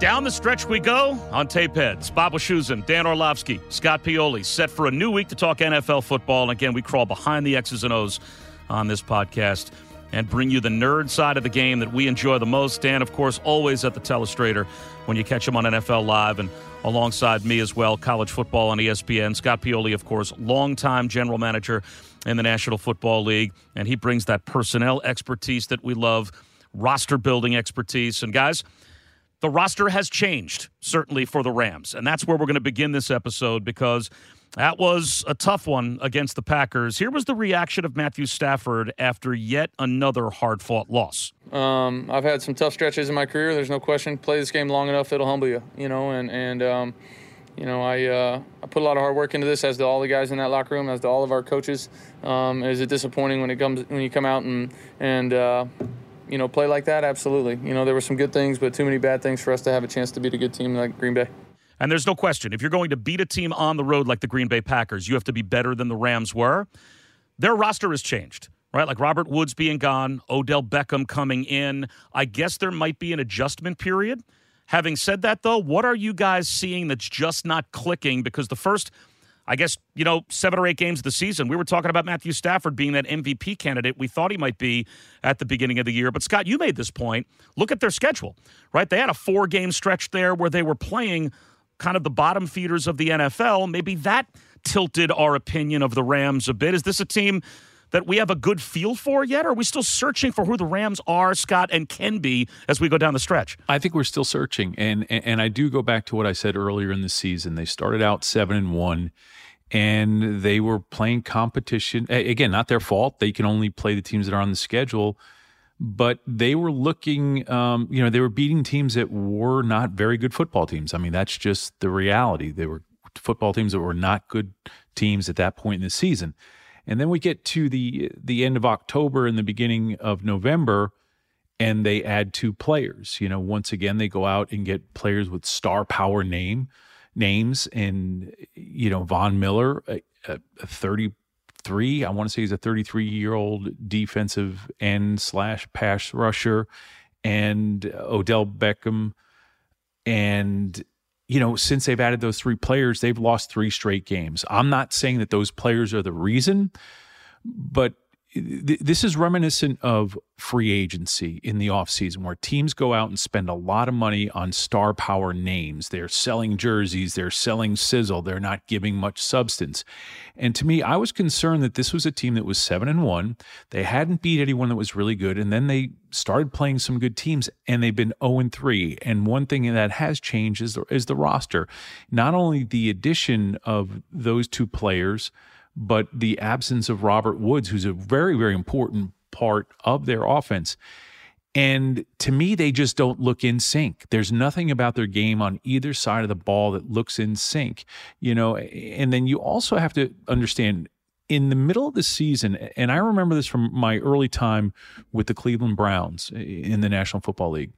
Down the stretch we go on Tape Heads. Bob Wischusen, Dan Orlovsky, Scott Pioli, set for a new week to talk NFL football. And again, we crawl behind the X's and O's on this podcast and bring you the nerd side of the game that we enjoy the most. Dan, of course, always at the telestrator when you catch him on NFL Live and alongside me as well, college football on ESPN. Scott Pioli, of course, longtime general manager in the National Football League, and he brings that personnel expertise that we love, roster building expertise. And guys, the roster has changed, certainly for the Rams. And that's where we're going to begin this episode because that was a tough one against the Packers. Here was the reaction of Matthew Stafford after yet another hard fought loss. Um, I've had some tough stretches in my career. There's no question. Play this game long enough, it'll humble you, you know, and, and, um, you know, I uh, I put a lot of hard work into this, as do all the guys in that locker room, as do all of our coaches. Um, is it disappointing when it comes when you come out and and uh, you know, play like that? Absolutely. You know, there were some good things, but too many bad things for us to have a chance to beat a good team like Green Bay. And there's no question, if you're going to beat a team on the road like the Green Bay Packers, you have to be better than the Rams were. Their roster has changed, right? Like Robert Woods being gone, Odell Beckham coming in. I guess there might be an adjustment period. Having said that, though, what are you guys seeing that's just not clicking? Because the first I guess, you know, seven or eight games of the season. We were talking about Matthew Stafford being that MVP candidate we thought he might be at the beginning of the year. But Scott, you made this point. Look at their schedule, right? They had a four game stretch there where they were playing kind of the bottom feeders of the NFL. Maybe that tilted our opinion of the Rams a bit. Is this a team that we have a good feel for yet? Or are we still searching for who the Rams are, Scott, and can be as we go down the stretch? I think we're still searching, and and, and I do go back to what I said earlier in the season. They started out seven and one. And they were playing competition. Again, not their fault. They can only play the teams that are on the schedule but they were looking, um, you know, they were beating teams that were not very good football teams. I mean, that's just the reality. They were football teams that were not good teams at that point in the season. And then we get to the the end of October and the beginning of November, and they add two players. You know, once again they go out and get players with star power name names, and you know Von Miller, a, a thirty three. I want to say he's a thirty three year old defensive end slash pass rusher, and Odell Beckham, and you know, since they've added those three players, they've lost three straight games. I'm not saying that those players are the reason, but this is reminiscent of free agency in the offseason where teams go out and spend a lot of money on star power names. They're selling jerseys, they're selling sizzle, they're not giving much substance. And to me, I was concerned that this was a team that was 7 and 1. They hadn't beat anyone that was really good and then they started playing some good teams and they've been 0 and 3. And one thing that has changed is the, is the roster. Not only the addition of those two players, but the absence of Robert Woods, who's a very, very important part of their offense. And to me, they just don't look in sync. There's nothing about their game on either side of the ball that looks in sync, you know. And then you also have to understand in the middle of the season, and I remember this from my early time with the Cleveland Browns in the National Football League,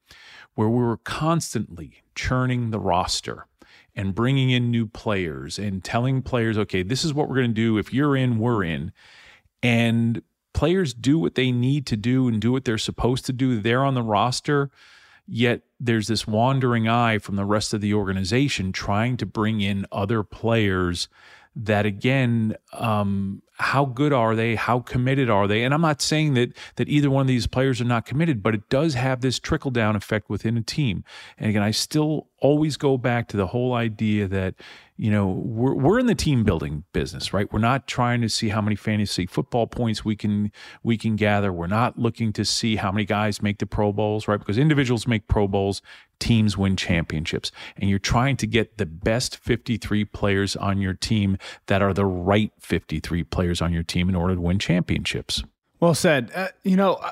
where we were constantly churning the roster and bringing in new players and telling players, okay, this is what we're going to do. If you're in, we're in. And players do what they need to do and do what they're supposed to do. They're on the roster. Yet there's this wandering eye from the rest of the organization trying to bring in other players that again um, how good are they? How committed are they? And i'm not saying that that either one of these players are not committed but it does have this trickle down effect within a team. And again i still always go back to the whole idea that you know we're, we're in the team building business right? We're not trying to see how many fantasy football points we can we can gather. We're not looking to see how many guys make the pro bowls right? Because individuals make pro bowls teams win championships. And you're trying to get the best 53 players on your team that are the right 53 players on your team in order to win championships well said uh, you know uh,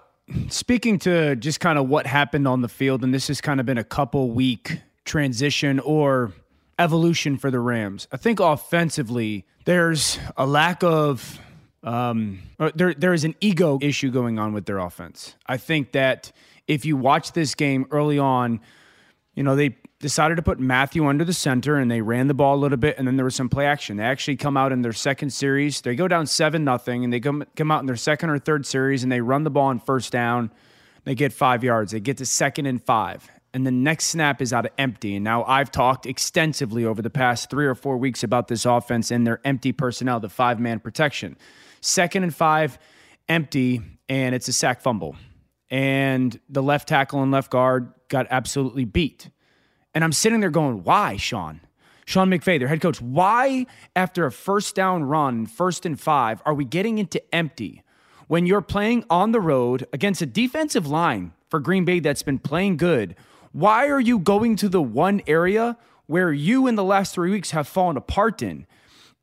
speaking to just kind of what happened on the field and this has kind of been a couple week transition or evolution for the Rams. I think offensively, there's a lack of um, there there is an ego issue going on with their offense. I think that if you watch this game early on, you know they decided to put Matthew under the center and they ran the ball a little bit, and then there was some play action. They actually come out in their second series, they go down seven nothing, and they come come out in their second or third series and they run the ball on first down. They get five yards. They get to second and five, and the next snap is out of empty. And now I've talked extensively over the past three or four weeks about this offense and their empty personnel, the five man protection. Second and five, empty, and it's a sack fumble. And the left tackle and left guard got absolutely beat. And I'm sitting there going, why, Sean? Sean McVay, their head coach, why, after a first down run, first and five, are we getting into empty when you're playing on the road against a defensive line for Green Bay that's been playing good? Why are you going to the one area where you in the last three weeks have fallen apart in?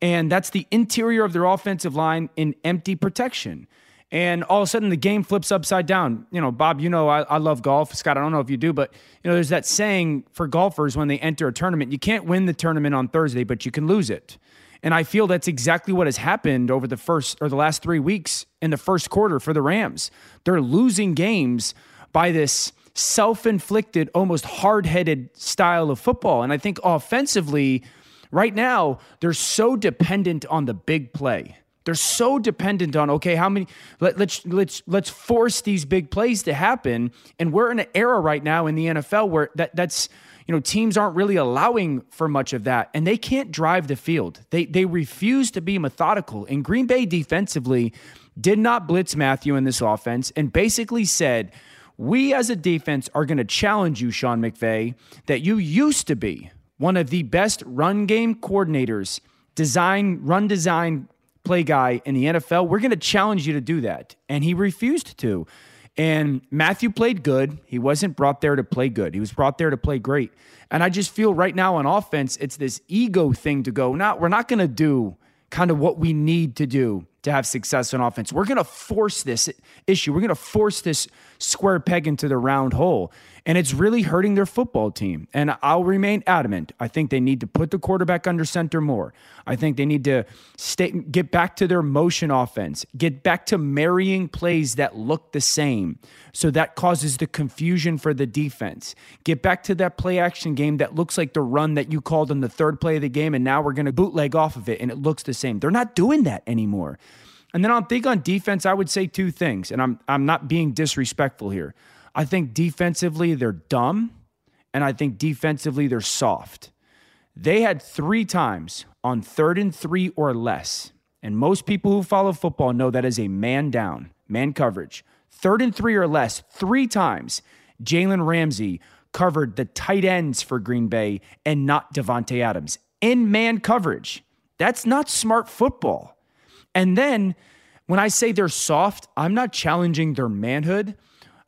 And that's the interior of their offensive line in empty protection. And all of a sudden the game flips upside down. You know, Bob, you know, I, I love golf. Scott, I don't know if you do, but you know, there's that saying for golfers when they enter a tournament, you can't win the tournament on Thursday, but you can lose it. And I feel that's exactly what has happened over the first or the last three weeks in the first quarter for the Rams. They're losing games by this self inflicted, almost hard headed style of football. And I think offensively, right now, they're so dependent on the big play. They're so dependent on okay, how many? Let, let's let's let's force these big plays to happen. And we're in an era right now in the NFL where that that's you know teams aren't really allowing for much of that, and they can't drive the field. They they refuse to be methodical. And Green Bay defensively did not blitz matthew in this offense, and basically said we as a defense are going to challenge you, Sean McVay, that you used to be one of the best run game coordinators, design, run design play guy in the NFL. We're going to challenge you to do that. And he refused to. And Matthew played good. He wasn't brought there to play good. He was brought there to play great. And I just feel right now on offense, it's this ego thing to go, now we're not going to do kind of what we need to do to have success on offense. We're going to force this issue. We're going to force this square peg into the round hole. And it's really hurting their football team. And I'll remain adamant. I think they need to put the quarterback under center more. I think they need to stay, get back to their motion offense, get back to marrying plays that look the same. So that causes the confusion for the defense. Get back to that play action game that looks like the run that you called on the third play of the game. And now we're going to bootleg off of it and it looks the same. They're not doing that anymore. And then I think on defense, I would say two things, and I'm I'm not being disrespectful here. I think defensively they're dumb, and I think defensively they're soft. They had three times on third and three or less, and most people who follow football know that is a man down, man coverage. Third and three or less, three times. Jalen Ramsey covered the tight ends for Green Bay and not Davante Adams in man coverage. That's not smart football. And then when I say they're soft, I'm not challenging their manhood.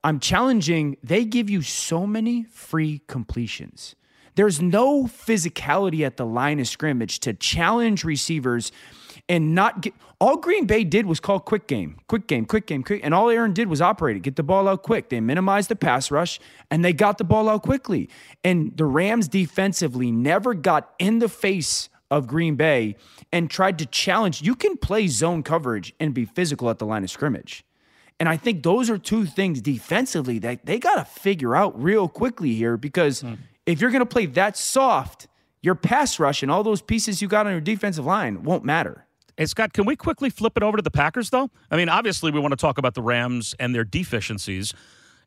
I'm challenging they give you so many free completions. There's no physicality at the line of scrimmage to challenge receivers and not get all Green Bay did was call quick game, quick game, quick game, quick. And all Aaron did was operate it, get the ball out quick. They minimized the pass rush and they got the ball out quickly. And the Rams defensively never got in the face of Green Bay and tried to challenge. You can play zone coverage and be physical at the line of scrimmage. And I think those are two things defensively that they got to figure out real quickly here because mm. if you're going to play that soft, your pass rush and all those pieces you got on your defensive line won't matter. Hey, Scott, can we quickly flip it over to the Packers, though? I mean, obviously, we want to talk about the Rams and their deficiencies.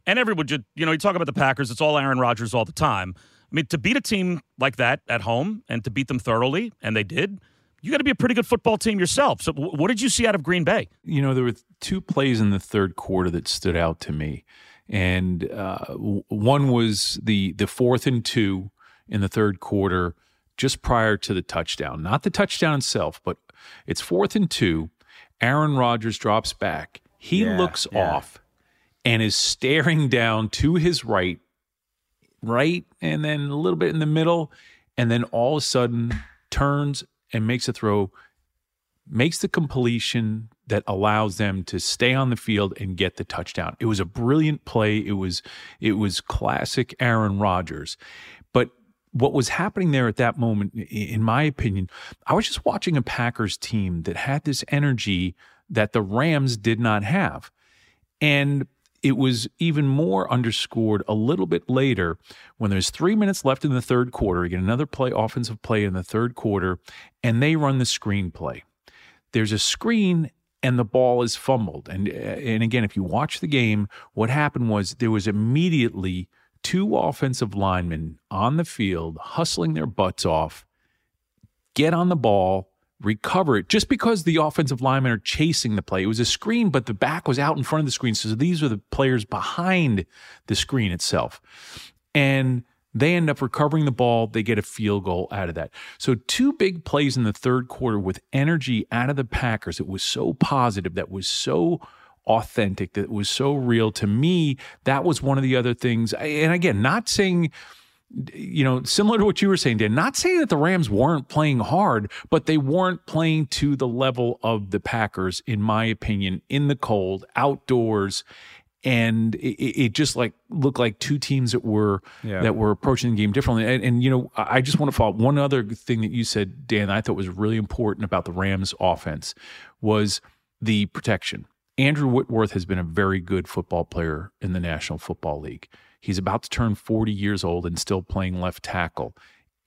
And everyone, just, you know, you talk about the Packers, it's all Aaron Rodgers all the time. I mean, to beat a team like that at home and to beat them thoroughly, and they did, you got to be a pretty good football team yourself. So, what did you see out of Green Bay? You know, there were two plays in the third quarter that stood out to me, and uh, one was the the fourth and two in the third quarter, just prior to the touchdown. Not the touchdown itself, but it's fourth and two. Aaron Rodgers drops back. He yeah, looks yeah. off and is staring down to his right right and then a little bit in the middle and then all of a sudden turns and makes a throw makes the completion that allows them to stay on the field and get the touchdown. It was a brilliant play. It was it was classic Aaron Rodgers. But what was happening there at that moment in my opinion, I was just watching a Packers team that had this energy that the Rams did not have. And it was even more underscored a little bit later when there's three minutes left in the third quarter. Get another play, offensive play in the third quarter, and they run the screen play. There's a screen and the ball is fumbled. And and again, if you watch the game, what happened was there was immediately two offensive linemen on the field hustling their butts off, get on the ball, recover it just because the offensive linemen are chasing the play. It was a screen, but the back was out in front of the screen. So these are the players behind the screen itself. And they end up recovering the ball. They get a field goal out of that. So, two big plays in the third quarter with energy out of the Packers. It was so positive, that was so authentic, that was so real. To me, that was one of the other things. And again, not saying you know, similar to what you were saying, Dan, not saying that the Rams weren't playing hard, but they weren't playing to the level of the Packers, in my opinion, in the cold, outdoors. And it, it just like looked like two teams that were yeah. that were approaching the game differently. And, and, you know, I just want to follow one other thing that you said, Dan, I thought was really important about the Rams offense was the protection. Andrew Whitworth has been a very good football player in the National Football League. He's about to turn 40 years old and still playing left tackle.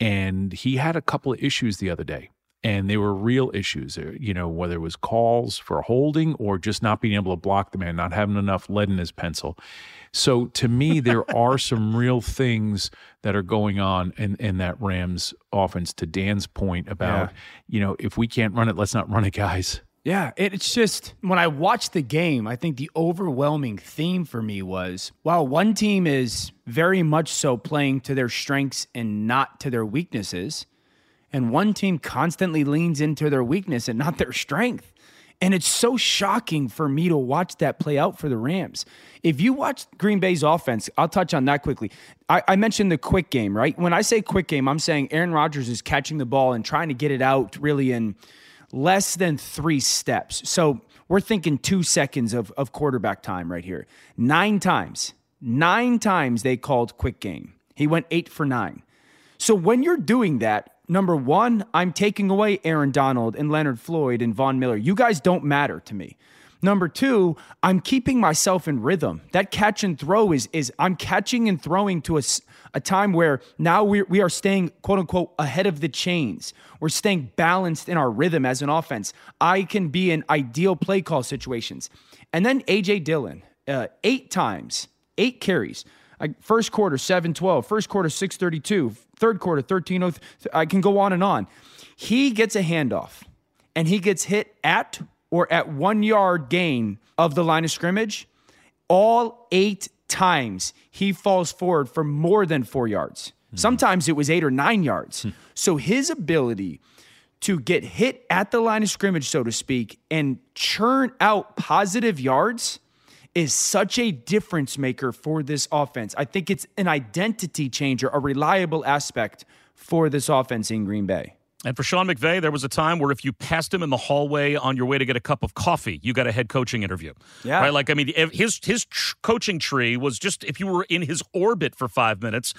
And he had a couple of issues the other day. And they were real issues, uh, you know, whether it was calls for holding or just not being able to block the man, not having enough lead in his pencil. So to me, there are some real things that are going on in, in that Rams offense. To Dan's point about, yeah. you know, if we can't run it, let's not run it, guys. Yeah, it's just when I watched the game, I think the overwhelming theme for me was while one team is very much so playing to their strengths and not to their weaknesses, and one team constantly leans into their weakness and not their strength. And it's so shocking for me to watch that play out for the Rams. If you watch Green Bay's offense, I'll touch on that quickly. I, I, mentioned the quick game, right? When I say quick game, I'm saying Aaron Rodgers is catching the ball and trying to get it out really in less than three steps. So we're thinking two seconds of, of quarterback time right here. Nine times, nine times they called quick game. He went eight for nine. So when you're doing that, number one, I'm taking away Aaron Donald and Leonard Floyd and Von Miller. You guys don't matter to me. Number two, I'm keeping myself in rhythm. That catch and throw is is I'm catching and throwing to a, a time where now we we are staying quote unquote ahead of the chains. We're staying balanced in our rhythm as an offense. I can be in ideal play call situations. And then AJ Dillon, uh, eight times, eight carries. first quarter 7-12, first quarter 6-32, third quarter 13 I can go on and on. He gets a handoff and he gets hit at or at one yard gain of the line of scrimmage, all eight times he falls forward for more than four yards. Mm-hmm. Sometimes it was eight or nine yards. Hmm. So his ability to get hit at the line of scrimmage, so to speak, and churn out positive yards is such a difference maker for this offense. I think it's an identity changer, a reliable aspect for this offense in Green Bay. And for Sean McVay, there was a time where if you passed him in the hallway on your way to get a cup of coffee, you got a head coaching interview. Yeah. Right? Like, I mean, his his coaching tree was just if you were in his orbit for five minutes.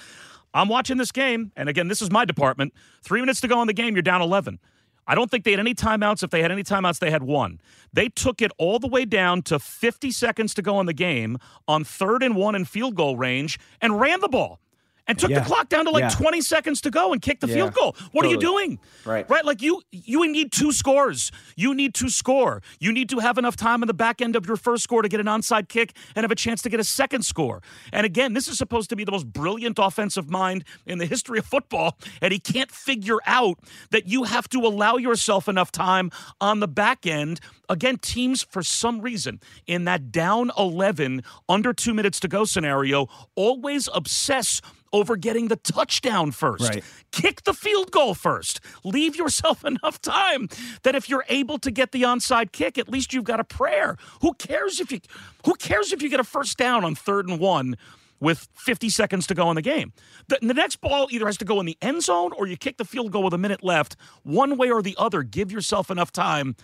I'm watching this game, and again, this is my department. Three minutes to go in the game, you're down 11. I don't think they had any timeouts. If they had any timeouts, they had one. They took it all the way down to 50 seconds to go in the game on third and one in field goal range and ran the ball and took Yeah. the clock down to like Yeah. 20 seconds to go and kicked the Yeah. field goal. What are you doing? Right. Right? Like you you need two scores. You need to score. You need to have enough time in the back end of your first score to get an onside kick and have a chance to get a second score. And again, this is supposed to be the most brilliant offensive mind in the history of football, and he can't figure out that you have to allow yourself enough time on the back end. Again, teams for some reason in that down 11 under 2 minutes to go scenario always obsess over getting the touchdown first. Right. Kick the field goal first. Leave yourself enough time that if you're able to get the onside kick, at least you've got a prayer. Who cares if you who cares if you get a first down on third and one with 50 seconds to go in the game? The, the next ball either has to go in the end zone or you kick the field goal with a minute left. One way or the other, give yourself enough time.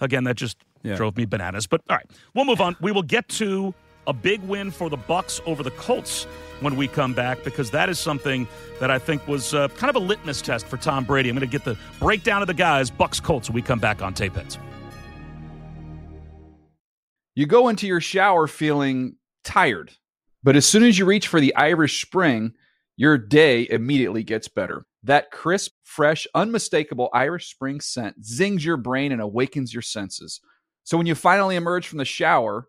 Again, that just drove me bananas. But all right, we'll move on. We will get to a big win for the Bucks over the Colts when we come back because that is something that I think was uh, kind of a litmus test for Tom Brady. I'm going to get the breakdown of the guys, Bucks Colts, when we come back on Tape Heads. You go into your shower feeling tired, but as soon as you reach for the Irish Spring, your day immediately gets better. That crisp, fresh, unmistakable Irish Spring scent zings your brain and awakens your senses. So when you finally emerge from the shower,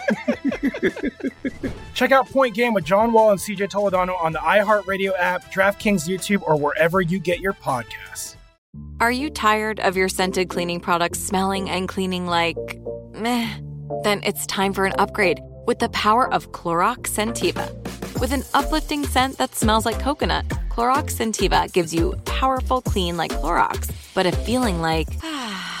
Check out Point Game with John Wall and CJ Toledano on the iHeartRadio app, DraftKings YouTube, or wherever you get your podcasts. Are you tired of your scented cleaning products smelling and cleaning like meh? Then it's time for an upgrade with the power of Clorox Scentiva. With an uplifting scent that smells like coconut, Clorox Scentiva gives you powerful clean like Clorox, but a feeling like ah,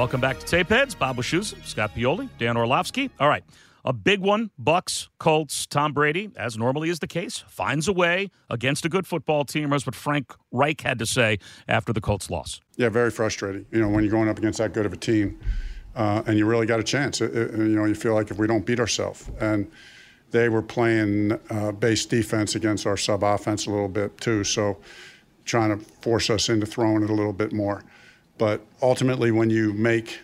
Welcome back to Tape Heads. Bob Wischusen, Scott Pioli, Dan Orlovsky. All right. A big one, Bucks, Colts, Tom Brady, as normally is the case, finds a way against a good football team. That's what Frank Reich had to say after the Colts loss. Yeah, very frustrating. You know, when you're going up against that good of a team, uh, and you really got a chance. It- it- you know, you feel like if we don't beat ourselves, and they were playing uh, base defense against our sub offense a little bit too, so trying to force us into throwing it a little bit more. But ultimately, when you make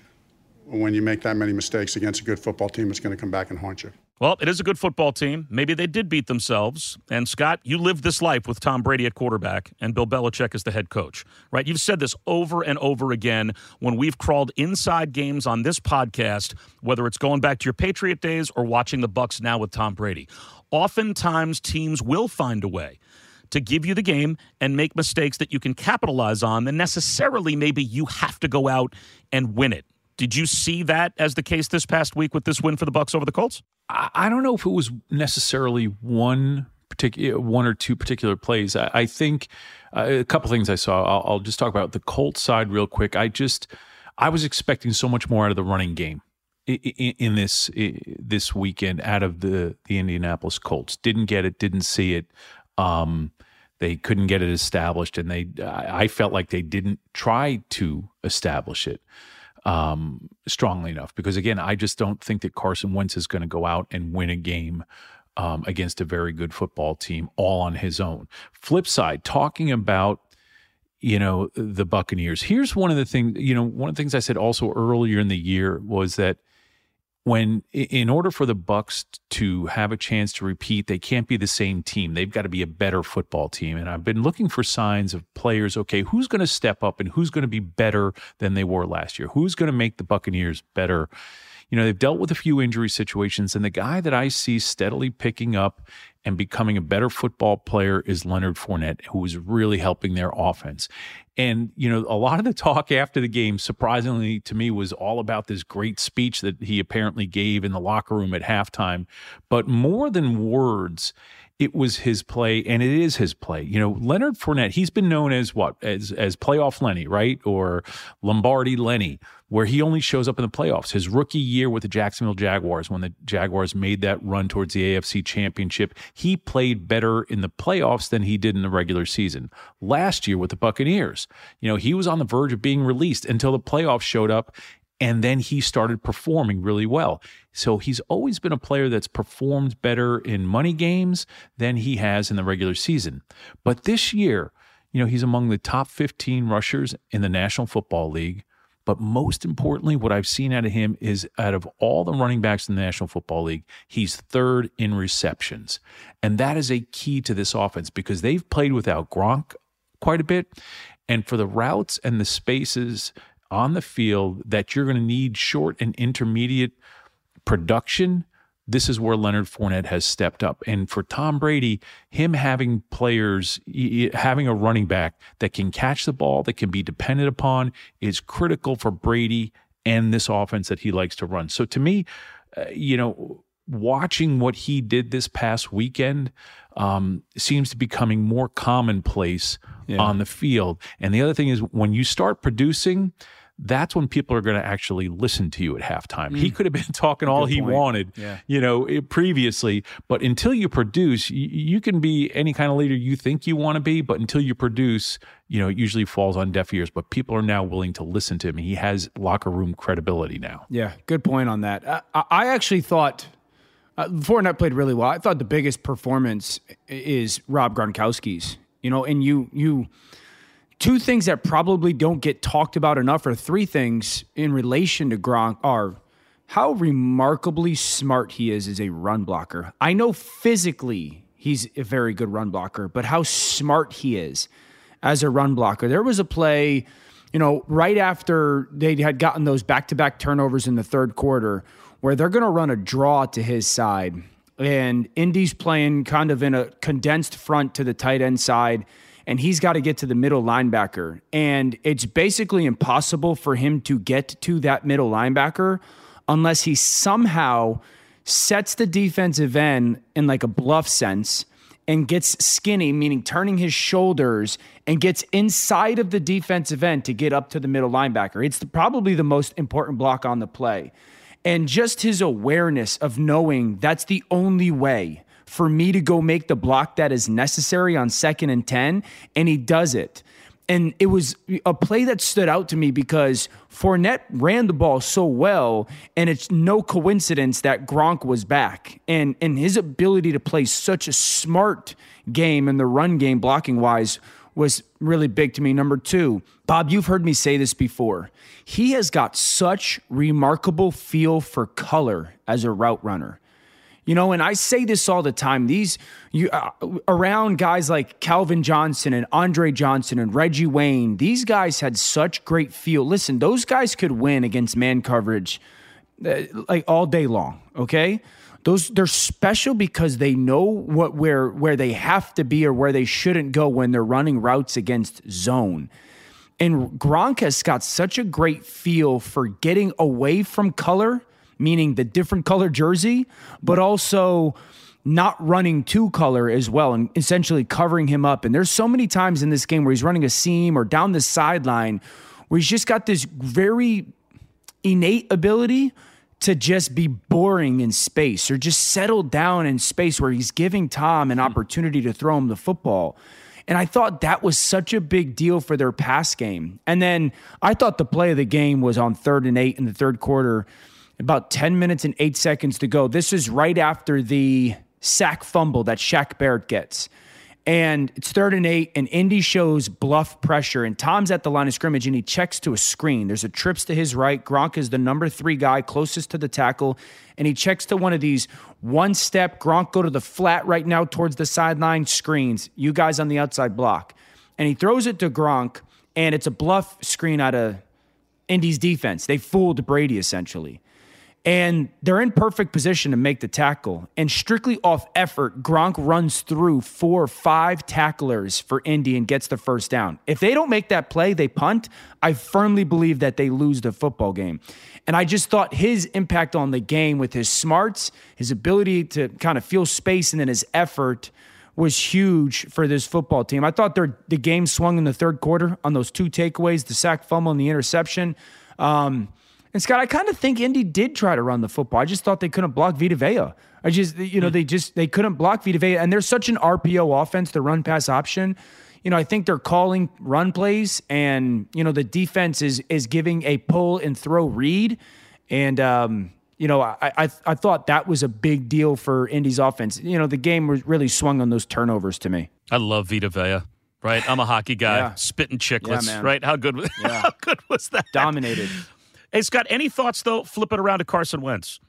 when you make that many mistakes against a good football team, it's going to come back and haunt you. Well, it is a good football team. Maybe they did beat themselves. And Scott, you lived this life with Tom Brady at quarterback and Bill Belichick as the head coach, right? You've said this over and over again when we've crawled inside games on this podcast, whether it's going back to your Patriot days or watching the Bucks now with Tom Brady. Oftentimes, teams will find a way to give you the game and make mistakes that you can capitalize on, then necessarily maybe you have to go out and win it. Did you see that as the case this past week with this win for the Bucks over the Colts? I, don't know if it was necessarily one particular one or two particular plays. I, I think uh, a couple things I saw. I'll, I'll just talk about the Colts side real quick. I just I was expecting so much more out of the running game in this this weekend out of the the Indianapolis Colts. Didn't get it, didn't see it. Um, they couldn't get it established, and they I felt like they didn't try to establish it um, strongly enough. Because again, I just don't think that Carson Wentz is going to go out and win a game. Um, against a very good football team all on his own. Flip side, talking about you know the Buccaneers. Here's one of the things you know one of the things I said also earlier in the year was that when in order for the bucks to have a chance to repeat they can't be the same team. They've got to be a better football team. And i've been looking for signs of players okay who's going to step up and who's going to be better than they were last year? Who's going to make the buccaneers better you know they've dealt with a few injury situations and the guy that i see steadily picking up and becoming a better football player is leonard fournette who is really helping their offense and, you know, a lot of the talk after the game, surprisingly to me, was all about this great speech that he apparently gave in the locker room at halftime. But more than words, it was his play, and it is his play. You know, Leonard Fournette, he's been known as what? As as playoff Lenny, right? Or Lombardi Lenny, where he only shows up in the playoffs. His rookie year with the Jacksonville Jaguars, when the Jaguars made that run towards the AFC championship, he played better in the playoffs than he did in the regular season. Last year with the Buccaneers, you know, he was on the verge of being released until the playoffs showed up and then he started performing really well. So he's always been a player that's performed better in money games than he has in the regular season. But this year, you know, he's among the top 15 rushers in the National Football League. But most importantly, what I've seen out of him is out of all the running backs in the National Football League, he's third in receptions. And that is a key to this offense because they've played without Gronk quite a bit. And for the routes and the spaces on the field that you're going to need short and intermediate production, this is where Leonard Fournette has stepped up. And for Tom Brady, him having players, having a running back that can catch the ball, that can be depended upon, is critical for Brady and this offense that he likes to run. So to me, uh, you know, watching what he did this past weekend um, seems to be becoming more commonplace yeah. on the field. And the other thing is when you start producing, that's when people are going to actually listen to you at halftime. Mm. He could have been talking all he wanted, yeah. you know, previously, but until you produce, you, you, can be any kind of leader you think you want to be, but until you produce, you know, it usually falls on deaf ears. But people are now willing to listen to him. He has locker room credibility now. Yeah, good point on that. I, I actually thought uh, Fournette played really well. I thought the biggest performance is Rob Gronkowski's. You know, and you you two things that probably don't get talked about enough, or three things in relation to Gronk, are how remarkably smart he is as a run blocker. I know physically he's a very good run blocker, but how smart he is as a run blocker. There was a play, you know, right after they had gotten those back to back turnovers in the third quarter where they're going to run a draw to his side. And Indy's playing kind of in a condensed front to the tight end side, and he's got to get to the middle linebacker. And it's basically impossible for him to get to that middle linebacker unless he somehow sets the defensive end in like a bluff sense and gets skinny, meaning turning his shoulders and gets inside of the defensive end to get up to the middle linebacker. It's the, probably the most important block on the play. And just his awareness of knowing that's the only way for me to go make the block that is necessary on second and 10. And he does it. And it was a play that stood out to me because Fournette ran the ball so well, and it's no coincidence that Gronk was back. And, and his ability to play such a smart game in the run game, blocking wise, was really big to me. Number two, Bob, you've heard me say this before. He has got such remarkable feel for color as a route runner. You know, and I say this all the time. These you uh, around guys like Calvin Johnson and Andre Johnson and Reggie Wayne. These guys had such great feel. Listen, those guys could win against man coverage uh, like all day long. Okay, those they're special because they know what where where they have to be or where they shouldn't go when they're running routes against zone. And Gronk has got such a great feel for getting away from color, meaning the different color jersey, but also not running to color as well and essentially covering him up. And there's so many times in this game where he's running a seam or down the sideline where he's just got this very innate ability to just be boring in space or just settle down in space where he's giving Tom an hmm. opportunity to throw him the football. And I thought that was such a big deal for their pass game. And then I thought the play of the game was on third and eight in the third quarter, about 10 minutes and eight seconds to go. This is right after the sack fumble that Shaq Barrett gets and it's third and eight, and Indy shows bluff pressure, and Tom's at the line of scrimmage, and he checks to a screen. There's a trips to his right. Gronk is the number three guy closest to the tackle, and he checks to one of these one step. Gronk go to the flat right now towards the sideline screens. You guys on the outside block, and he throws it to Gronk, and it's a bluff screen out of Indy's defense. They fooled Brady essentially and they're in perfect position to make the tackle. And strictly off effort, Gronk runs through four or five tacklers for Indy and gets the first down. If they don't make that play, they punt. I firmly believe that they lose the football game. And I just thought his impact on the game with his smarts, his ability to kind of feel space, and then his effort was huge for this football team. I thought the game swung in the third quarter on those two takeaways, the sack fumble and the interception. Um, and Scott, I kind of think Indy did try to run the football. I just thought they couldn't block Vita Vea. I just, you know, mm. they just they couldn't block Vita Vea, and there's such an RPO offense, the run pass option. You know, I think they're calling run plays, and you know the defense is is giving a pull and throw read, and um, you know, I, I I thought that was a big deal for Indy's offense. You know, the game was really swung on those turnovers to me. I love Vita Vea right? I'm a hockey guy, yeah. spitting chicklets, yeah, right? How good, yeah. how good was that? Dominated. Hey, Scott, any thoughts, though, flip it around to Carson Wentz?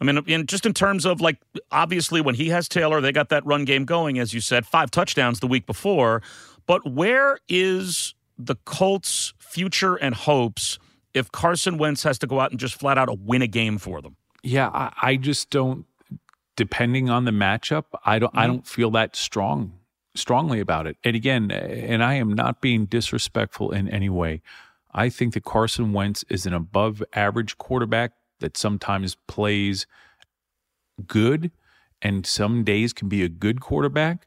I mean, in, just in terms of like, obviously, when he has Taylor, they got that run game going, as you said, five touchdowns the week before. But where is the Colts' future and hopes if Carson Wentz has to go out and just flat out win a game for them? Yeah, I, I just don't. Depending on the matchup, I don't. Mm-hmm. I don't feel that strong strongly about it. And again, and I am not being disrespectful in any way. I think that Carson Wentz is an above average quarterback that sometimes plays good and some days can be a good quarterback.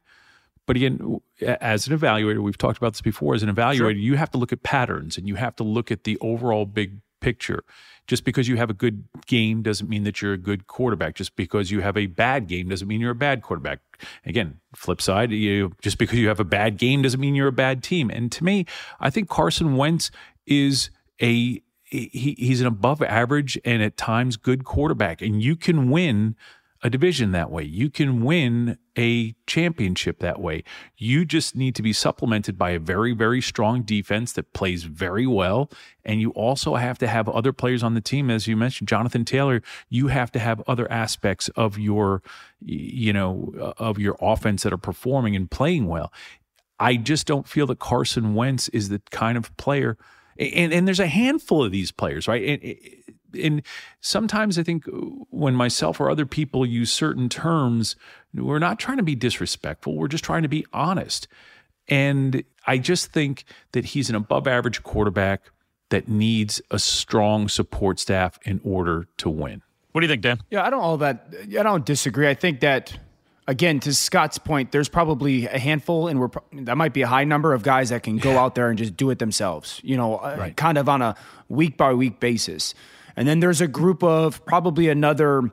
But again, as an evaluator, we've talked about this before. As an evaluator, sure. you have to look at patterns and you have to look at the overall big picture. Just because you have a good game doesn't mean that you're a good quarterback. Just because you have a bad game doesn't mean you're a bad quarterback. Again, flip side, you just because you have a bad game doesn't mean you're a bad team. And to me, I think Carson Wentz is a he, he's an above average and at times good quarterback and you can win a division that way. You can win a championship that way. You just need to be supplemented by a very, very strong defense that plays very well. And you also have to have other players on the team. As you mentioned, Jonathan Taylor, you have to have other aspects of your, you know, of your offense that are performing and playing well. I just don't feel that Carson Wentz is the kind of player – and and there's a handful of these players, right? And, and sometimes I think when myself or other people use certain terms, we're not trying to be disrespectful. We're just trying to be honest. And I just think that he's an above average quarterback that needs a strong support staff in order to win. What do you think, Dan? Yeah, I don't all that. I don't disagree. I think that again, to Scott's point, there's probably a handful, and we're that might be a high number of guys that can go yeah. out there and just do it themselves. You know, uh, right. kind of on a week by week basis. And then there's a group of probably another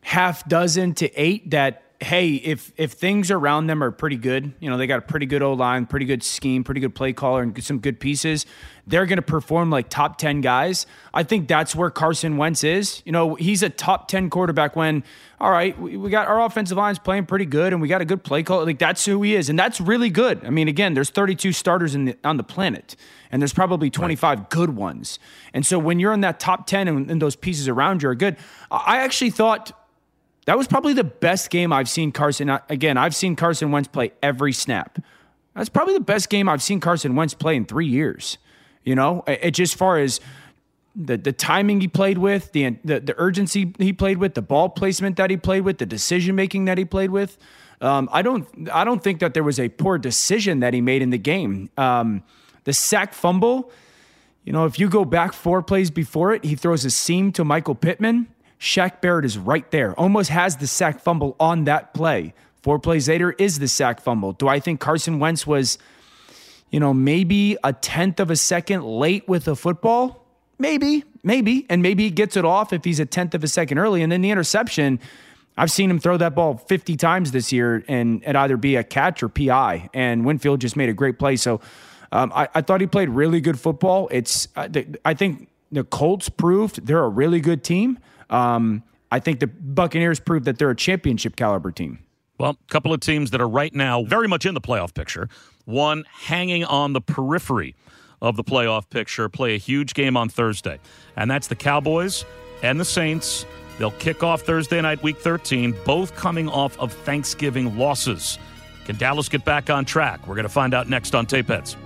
half dozen to eight that hey, if if things around them are pretty good, you know, they got a pretty good O line, pretty good scheme, pretty good play caller, and some good pieces, they're going to perform like top 10 guys. I think that's where Carson Wentz is. You know, he's a top 10 quarterback when, all right, we, we got our offensive lines playing pretty good and we got a good play call. Like that's who he is. And that's really good. I mean, again, there's 32 starters in the, on the planet and there's probably 25 right. good ones. And so when you're in that top 10 and, and those pieces around you are good, I actually thought that was probably the best game I've seen Carson. Again, I've seen Carson Wentz play every snap. That's probably the best game I've seen Carson Wentz play in three years. You know, it, just far as the the timing he played with, the, the the urgency he played with, the ball placement that he played with, the decision making that he played with. Um, I don't I don't think that there was a poor decision that he made in the game. Um, the sack fumble, you know, if you go back four plays before it, he throws a seam to Michael Pittman. Shaq Barrett is right there, almost has the sack fumble on that play. Four plays later is the sack fumble. Do I think Carson Wentz was, you know, maybe a tenth of a second late with the football. Maybe, maybe. And maybe he gets it off if he's a tenth of a second early. And then the interception, I've seen him throw that ball 50 times this year and it either be a catch or PI. And Winfield just made a great play. So um, I, I, thought he played really good football. It's, uh, I think the Colts proved they're a really good team. Um, I think the Buccaneers proved that they're a championship caliber team. Well, a couple of teams that are right now very much in the playoff picture. One hanging on the periphery of the playoff picture, play a huge game on Thursday. And that's the Cowboys and the Saints. They'll kick off Thursday night, week 13, both coming off of Thanksgiving losses. Can Dallas get back on track? We're going to find out next on Tapeheads.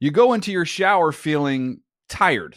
You go into your shower feeling tired,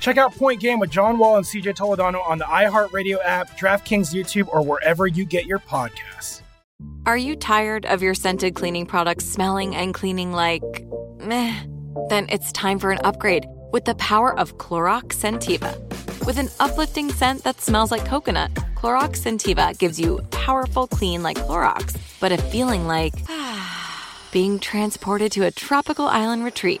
Check out Point Game with John Wall and CJ Toledano on the iHeartRadio app, DraftKings YouTube, or wherever you get your podcasts. Are you tired of your scented cleaning products smelling and cleaning like meh? Then it's time for an upgrade with the power of Clorox Scentiva. With an uplifting scent that smells like coconut, Clorox Scentiva gives you powerful clean like Clorox, but a feeling like being transported to a tropical island retreat.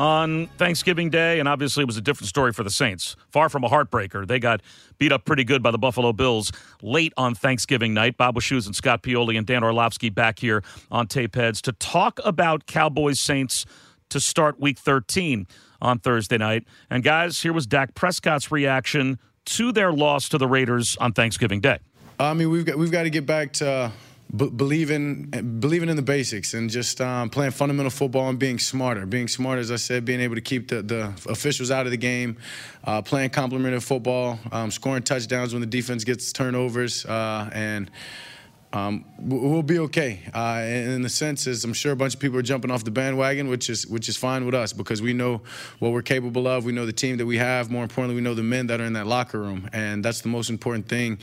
on Thanksgiving Day, and obviously it was a different story for the Saints. Far from a heartbreaker. They got beat up pretty good by the Buffalo Bills late on Thanksgiving night. Bob Shoes and Scott Pioli and Dan Orlovsky back here on Tape Heads to talk about Cowboys Saints to start week 13 on Thursday night. And guys, here was Dak Prescott's reaction to their loss to the Raiders on Thanksgiving Day. I mean, we've got we've got to get back to b- believing believing in the basics and just um, playing fundamental football and being smarter. Being smarter, as I said, being able to keep the, the officials out of the game, uh, playing complementary football, um, scoring touchdowns when the defense gets turnovers, uh, and um, we'll be okay. Uh, in the sense is, I'm sure a bunch of people are jumping off the bandwagon, which is which is fine with us because we know what we're capable of. We know the team that we have. More importantly, we know the men that are in that locker room, and that's the most important thing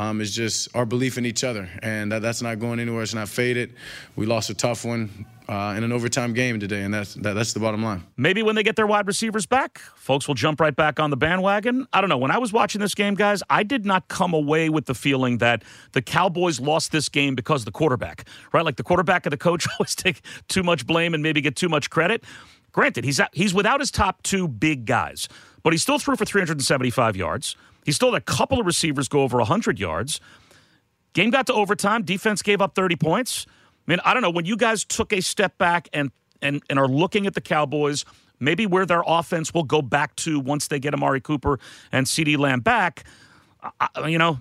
um, is just our belief in each other, and that, that's not going anywhere. It's not faded. We lost a tough one uh, in an overtime game today, and that's that, that's the bottom line. Maybe when they get their wide receivers back, folks will jump right back on the bandwagon. I don't know. When I was watching this game, guys, I did not come away with the feeling that the Cowboys lost this game because of the quarterback, right? Like the quarterback and the coach always take too much blame and maybe get too much credit. Granted, he's he's without his top two big guys, but he still threw for 375 yards. He still had a couple of receivers go over 100 yards. Game got to overtime. Defense gave up 30 points. I mean, I don't know. When you guys took a step back and, and, and are looking at the Cowboys, maybe where their offense will go back to once they get Amari Cooper and CeeDee Lamb back, I, you know,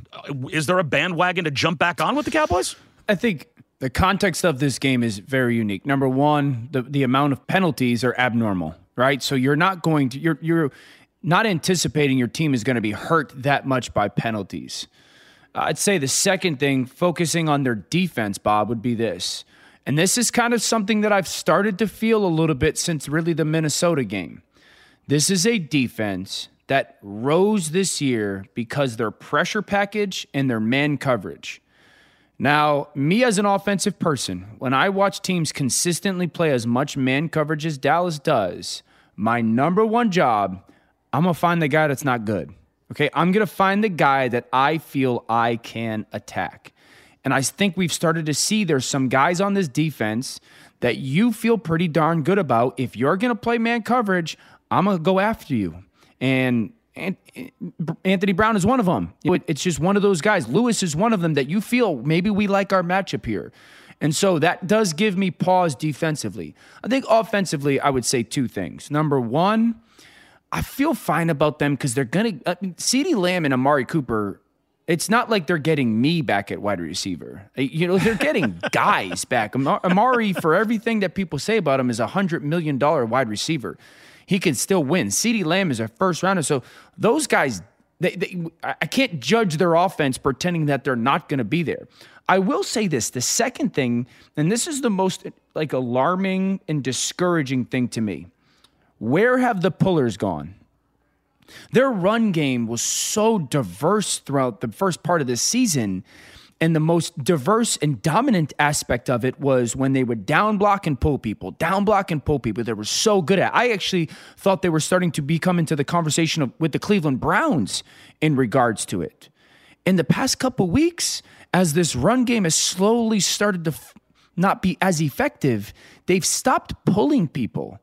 is there a bandwagon to jump back on with the Cowboys? I think the context of this game is very unique. Number one, the, the amount of penalties are abnormal, right? So you're not going to, you're, you're, not anticipating your team is going to be hurt that much by penalties. I'd say the second thing, focusing on their defense, Bob, would be this. And this is kind of something that I've started to feel a little bit since really the Minnesota game. This is a defense that rose this year because their pressure package and their man coverage. Now, me as an offensive person, when I watch teams consistently play as much man coverage as Dallas does, my number one job, I'm going to find the guy that's not good. Okay, I'm going to find the guy that I feel I can attack. And I think we've started to see there's some guys on this defense that you feel pretty darn good about. If you're going to play man coverage, I'm going to go after you. And, and Anthony Brown is one of them. It's just one of those guys. Lewis is one of them that you feel maybe we like our matchup here. And so that does give me pause defensively. I think offensively, I would say two things. Number one, I feel fine about them because they're going to. Uh, CeeDee Lamb and Amari Cooper, it's not like they're getting me back at wide receiver. Uh, you know, they're getting guys back. Amari, for everything that people say about him, is a $100 million wide receiver. He can still win. CeeDee Lamb is a first rounder. So those guys, they, they, I can't judge their offense pretending that they're not going to be there. I will say this the second thing, and this is the most like alarming and discouraging thing to me where have the pullers gone? Their run game was so diverse throughout the first part of the season. And the most diverse and dominant aspect of it was when they would down block and pull people, down block and pull people. They were so good at. I actually thought they were starting to become into the conversation of, with the Cleveland Browns in regards to it. In the past couple weeks, as this run game has slowly started to f- not be as effective, they've stopped pulling people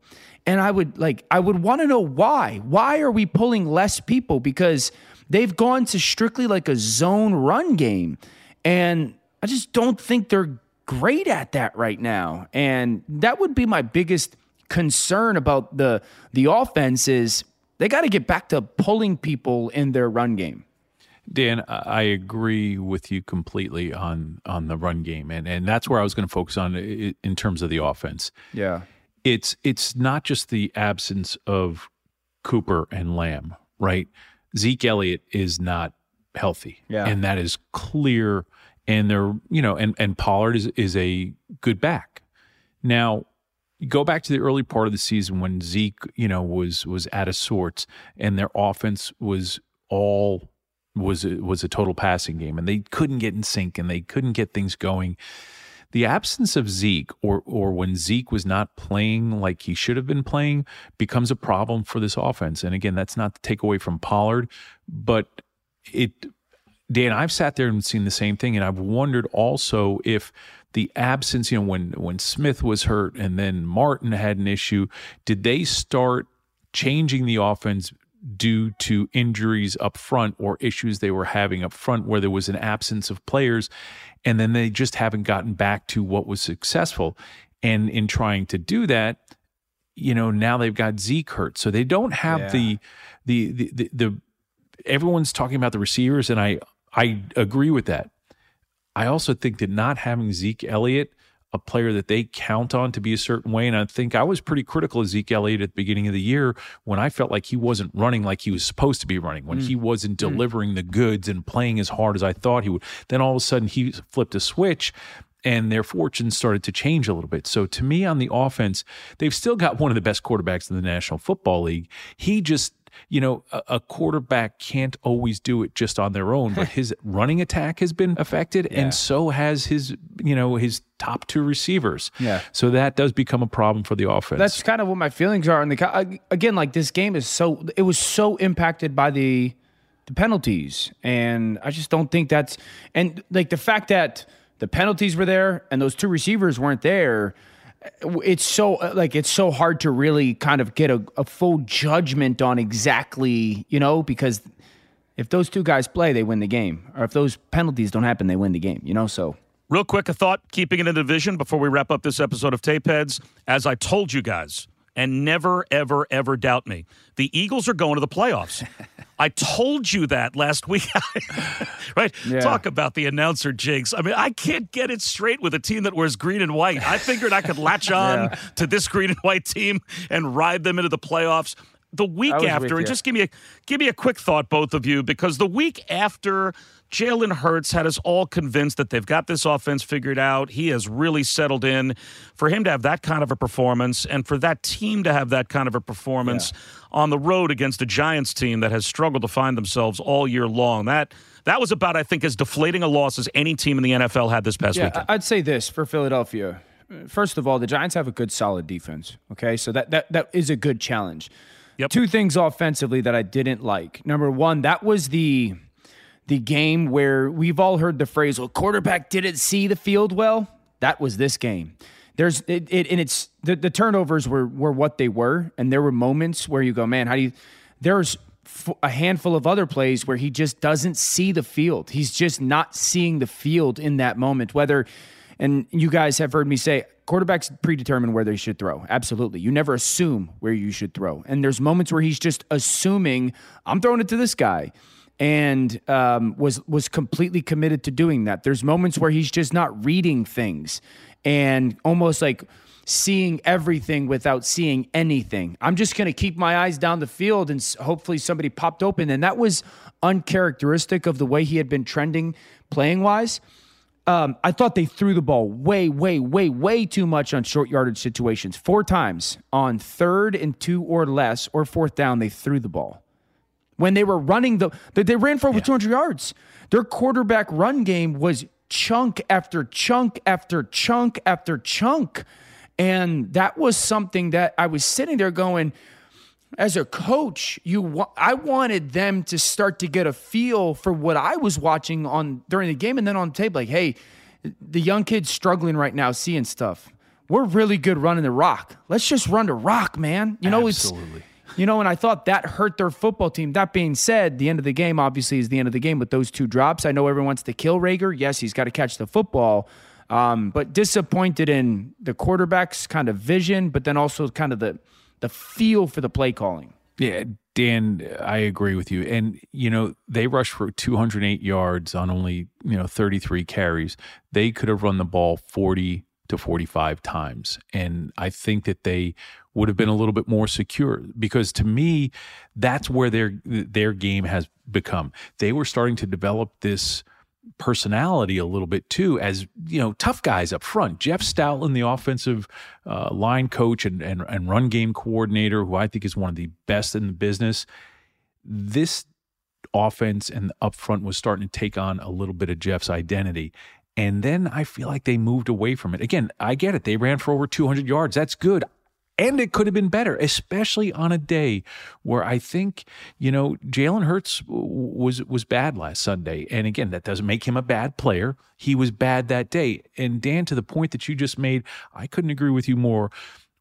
and I would like I would want to know why. Why are we pulling less people? Because they've gone to strictly like a zone run game. And I just don't think they're great at that right now. And that would be my biggest concern about the the offense is they got to get back to pulling people in their run game. Dan, I agree with you completely on on the run game, and and that's where I was going to focus on in terms of the offense. Yeah, it's it's not just the absence of Cooper and Lamb, right? Zeke Elliott is not healthy. Yeah. And that is clear. And they're, you know, and, and Pollard is, is a good back. Now, go back to the early part of the season when Zeke, you know, was was out of sorts and their offense was all was was a total passing game and they couldn't get in sync and they couldn't get things going the absence of Zeke or or when Zeke was not playing like he should have been playing becomes a problem for this offense. And again, that's not to take away from Pollard, but it Dan, I've sat there and seen the same thing and I've wondered also if the absence, you know, when when Smith was hurt and then Martin had an issue, did they start changing the offense due to injuries up front or issues they were having up front where there was an absence of players and then they just haven't gotten back to what was successful. And in trying to do that you know now they've got Zeke hurt. So they don't have yeah. the, the, the the the everyone's talking about the receivers and I I agree with that. I also think that not having Zeke Elliott a player that they count on to be a certain way. And I think I was pretty critical of Zeke Elliott at the beginning of the year when I felt like he wasn't running like he was supposed to be running, when mm. he wasn't mm. delivering mm. the goods and playing as hard as I thought he would. Then all of a sudden he flipped a switch and their fortunes started to change a little bit. So to me on the offense, they've still got one of the best quarterbacks in the National Football League. He just you know, a, a, quarterback can't always do it just on their own, but his running attack has been affected, yeah. and so has his, you know, his top two receivers. Yeah. So that does become a problem for the offense. That's kind of what my feelings are. And the again, like this game is so it was so impacted by the the penalties, and I just don't think that's and like the fact that the penalties were there and those two receivers weren't there it's so uh, like it's so hard to really kind of get a, a full judgment on exactly you know because if those two guys play they win the game. Or if those penalties don't happen they win the game you know so. Real quick a thought keeping it in the division before we wrap up this episode of tape heads. As i told you guys and never ever ever doubt me the eagles are going to the playoffs I told you that last week. right? Yeah. Talk about the announcer jigs. I mean, I can't get it straight with a team that wears green and white. I figured I could latch on yeah. to this green and white team and ride them into the playoffs. the week after, and just give me a give me a quick thought, both of you, because the week after Jalen Hurts had us all convinced that they've got this offense figured out. He has really settled in. For him to have that kind of a performance, and for that team to have that kind of a performance on the road against a Giants team that has struggled to find themselves all year long, that that was about, I think, as deflating a loss as any team in the NFL had this past yeah, weekend. I'd say this for Philadelphia. First of all, the Giants have a good, solid defense. Okay, so that that that is a good challenge. Yep. Two things offensively that I didn't like. Number one, that was the the game where we've all heard the phrase, "Well, quarterback didn't see the field well." That was this game. There's it, it and it's the, the turnovers were were what they were, and there were moments where you go, "Man, how do you?" There's a handful of other plays where he just doesn't see the field. He's just not seeing the field in that moment. Whether, and you guys have heard me say, quarterbacks predetermine where they should throw. Absolutely. You never assume where you should throw. And there's moments where he's just assuming, I'm throwing it to this guy. And um, was was completely committed to doing that. There's moments where he's just not reading things, and almost like seeing everything without seeing anything. I'm just going to keep my eyes down the field and hopefully somebody popped open. And that was uncharacteristic of the way he had been trending playing wise. Um, I thought they threw the ball way, way, way, way too much on short yardage situations. Four times on third and two or less, or fourth down, they threw the ball. When they were running the, they, they ran for over 200 yards. Their quarterback run game was chunk after chunk after chunk after chunk. And that was something that I was sitting there going, as a coach, you wa- I wanted them to start to get a feel for what I was watching on during the game and then on tape like, hey, the young kid's struggling right now seeing stuff. We're really good running the rock. Let's just run the rock, man. You know, Absolutely. it's you know, and I thought that hurt their football team. That being said, the end of the game obviously is the end of the game with those two drops. I know everyone wants to kill Reagor. Yes, he's got to catch the football. Um, but disappointed in the quarterback's kind of vision, but then also kind of the the feel for the play calling. Yeah, Dan, I agree with you. And, you know, they rushed for 208 yards on only, you know, 33 carries. They could have run the ball 40 to 45 times. And I think that they would have been a little bit more secure because to me, that's where their their game has become. They were starting to develop this personality a little bit too, as you know, tough guys up front. Jeff Stoutland, the offensive uh, line coach and, and and run game coordinator, who I think is one of the best in the business. This offense and up front was starting to take on a little bit of Jeff's identity. And then I feel like they moved away from it. Again, I get it. They ran for over 200 yards. That's good. And it could have been better, especially on a day where I think, you know, Jalen Hurts was was bad last Sunday. And again, that doesn't make him a bad player. He was bad that day. And Dan, to the point that you just made, I couldn't agree with you more.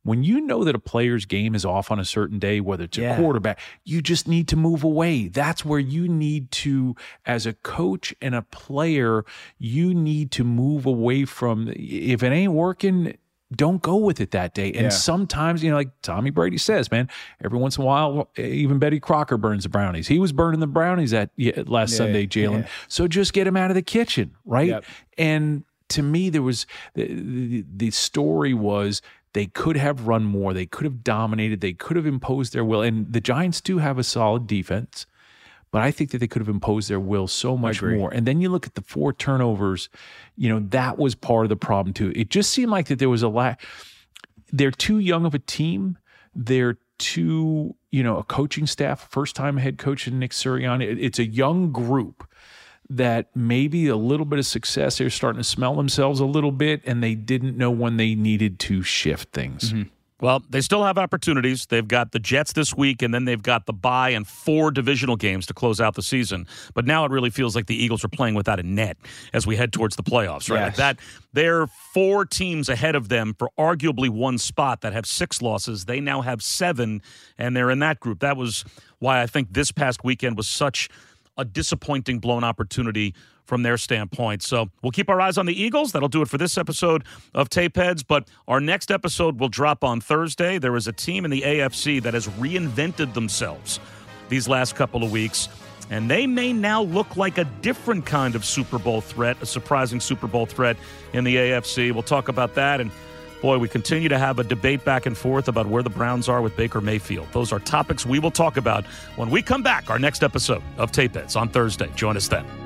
When you know that a player's game is off on a certain day, whether it's a Yeah. quarterback, you just need to move away. That's where you need to, as a coach and a player, you need to move away from. If it ain't working, don't go with it that day. And Yeah. sometimes, you know, like Tommy Brady says, man, every once in a while, even Betty Crocker burns the brownies. He was burning the brownies that yeah, last Yeah, Sunday, Jalen. yeah. So just get him out of the kitchen, right? Yep. And to me, there was the, the, the story was they could have run more, they could have dominated, they could have imposed their will. And the Giants do have a solid defense, but I think that they could have imposed their will so much more. And then you look at the four turnovers, you know, that was part of the problem too. It just seemed like that there was a lack. They're too young of a team. They're too, you know, a coaching staff, first time head coach in Nick Sirianni. It- It's a young group that maybe a little bit of success, they're starting to smell themselves a little bit, and they didn't know when they needed to shift things. Mm-hmm. Well, they still have opportunities. They've got the Jets this week, and then they've got the bye and four divisional games to close out the season. But now it really feels like the Eagles are playing without a net as we head towards the playoffs, right? Like that they're four teams ahead of them for arguably one spot that have six losses. They now have seven, and they're in that group. That was why I think this past weekend was such a disappointing blown opportunity from their standpoint. So we'll keep our eyes on the Eagles. That'll do it for this episode of Tape Heads. But our next episode will drop on Thursday. There is a team in the AFC that has reinvented themselves these last couple of weeks. And they may now look like a different kind of Super Bowl threat, a surprising Super Bowl threat in the AFC. We'll talk about that and Boy, we continue to have a debate back and forth about where the Browns are with Baker Mayfield. Those are topics we will talk about when we come back, our next episode of Tape Heads on Thursday. Join us then.